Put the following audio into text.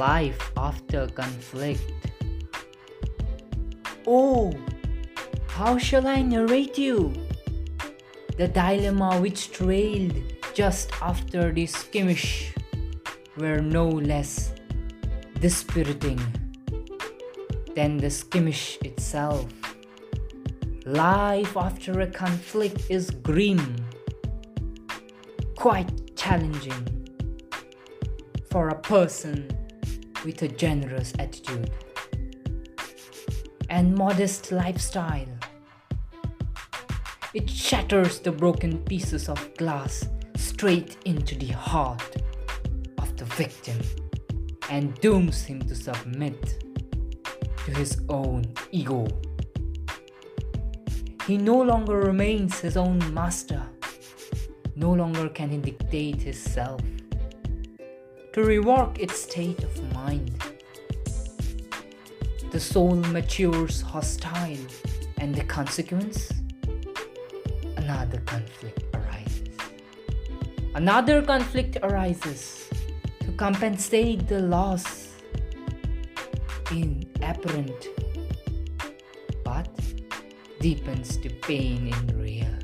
life after conflict. Oh, how shall I narrate you the dilemma which trailed just after the skirmish were no less dispiriting than the skirmish itself. Life after a conflict is grim, quite challenging for a person with a generous attitude and modest lifestyle. It shatters the broken pieces of glass straight into the heart of the victim and dooms him to submit to his own ego. He no longer remains his own master. No longer can he dictate his self to rework its state of mind. The soul matures hostile, and the consequence? Another conflict arises. Another conflict arises to compensate the loss in apparent but deepens the pain in real.